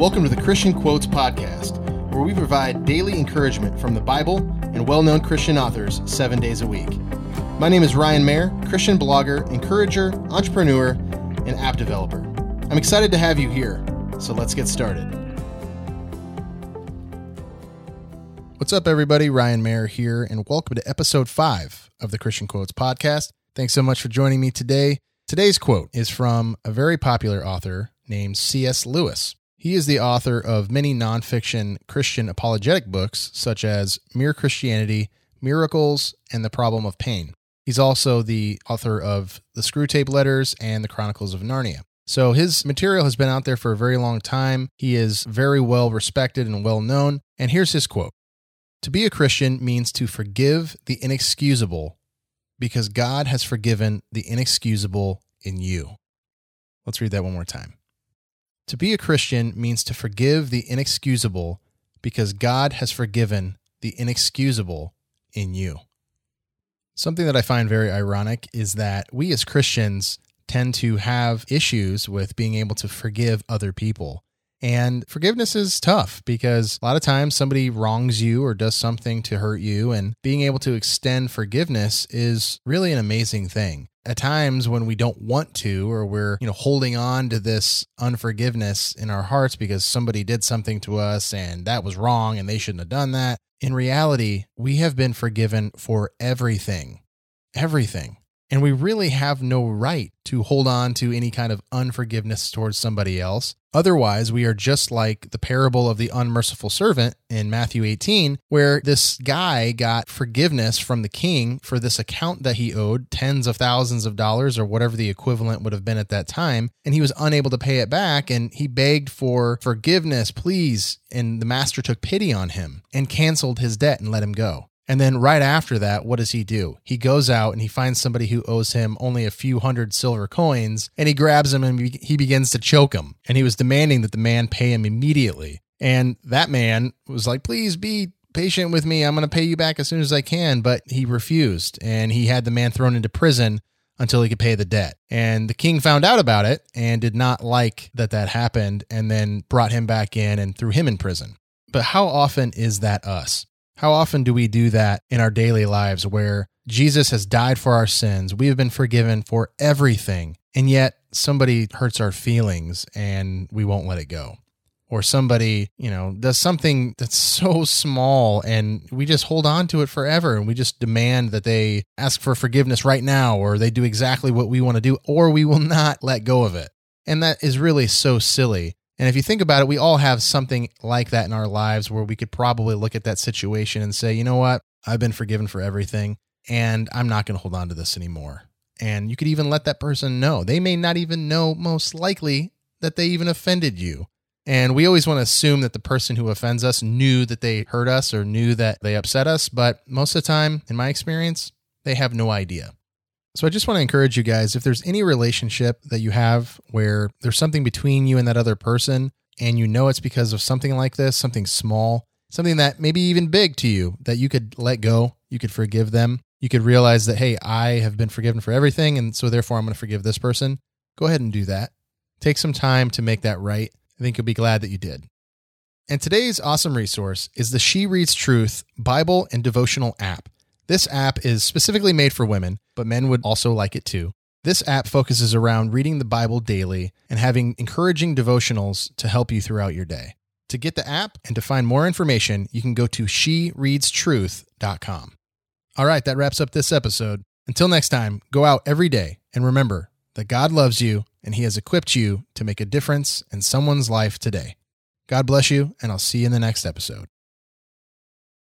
Welcome to the Christian Quotes Podcast, where we provide daily encouragement from the Bible and well known Christian authors seven days a week. My name is Ryan Mayer, Christian blogger, encourager, entrepreneur, and app developer. I'm excited to have you here, so let's get started. What's up, everybody? Ryan Mayer here, and welcome to episode five of the Christian Quotes Podcast. Thanks so much for joining me today. Today's quote is from a very popular author named C.S. Lewis. He is the author of many nonfiction Christian apologetic books, such as Mere Christianity, Miracles, and The Problem of Pain. He's also the author of the Screwtape Letters and the Chronicles of Narnia. So his material has been out there for a very long time. He is very well respected and well known. And here's his quote To be a Christian means to forgive the inexcusable because God has forgiven the inexcusable in you. Let's read that one more time. To be a Christian means to forgive the inexcusable because God has forgiven the inexcusable in you. Something that I find very ironic is that we as Christians tend to have issues with being able to forgive other people. And forgiveness is tough because a lot of times somebody wrongs you or does something to hurt you, and being able to extend forgiveness is really an amazing thing. At times when we don't want to, or we're, you know, holding on to this unforgiveness in our hearts because somebody did something to us and that was wrong and they shouldn't have done that. In reality, we have been forgiven for everything. Everything. And we really have no right to hold on to any kind of unforgiveness towards somebody else. Otherwise, we are just like the parable of the unmerciful servant in Matthew 18, where this guy got forgiveness from the king for this account that he owed tens of thousands of dollars or whatever the equivalent would have been at that time. And he was unable to pay it back. And he begged for forgiveness, please. And the master took pity on him and canceled his debt and let him go. And then right after that, what does he do? He goes out and he finds somebody who owes him only a few hundred silver coins and he grabs him and he begins to choke him. And he was demanding that the man pay him immediately. And that man was like, please be patient with me. I'm going to pay you back as soon as I can. But he refused and he had the man thrown into prison until he could pay the debt. And the king found out about it and did not like that that happened and then brought him back in and threw him in prison. But how often is that us? How often do we do that in our daily lives where Jesus has died for our sins? We have been forgiven for everything, and yet somebody hurts our feelings and we won't let it go. Or somebody, you know, does something that's so small and we just hold on to it forever and we just demand that they ask for forgiveness right now or they do exactly what we want to do or we will not let go of it. And that is really so silly. And if you think about it, we all have something like that in our lives where we could probably look at that situation and say, you know what? I've been forgiven for everything and I'm not going to hold on to this anymore. And you could even let that person know. They may not even know, most likely, that they even offended you. And we always want to assume that the person who offends us knew that they hurt us or knew that they upset us. But most of the time, in my experience, they have no idea. So I just want to encourage you guys if there's any relationship that you have where there's something between you and that other person, and you know it's because of something like this, something small, something that maybe even big to you that you could let go, you could forgive them, you could realize that, hey, I have been forgiven for everything, and so therefore I'm going to forgive this person. Go ahead and do that. Take some time to make that right. I think you'll be glad that you did. And today's awesome resource is the She Reads Truth Bible and Devotional app. This app is specifically made for women, but men would also like it too. This app focuses around reading the Bible daily and having encouraging devotionals to help you throughout your day. To get the app and to find more information, you can go to shereadstruth.com. All right, that wraps up this episode. Until next time, go out every day and remember that God loves you and He has equipped you to make a difference in someone's life today. God bless you, and I'll see you in the next episode.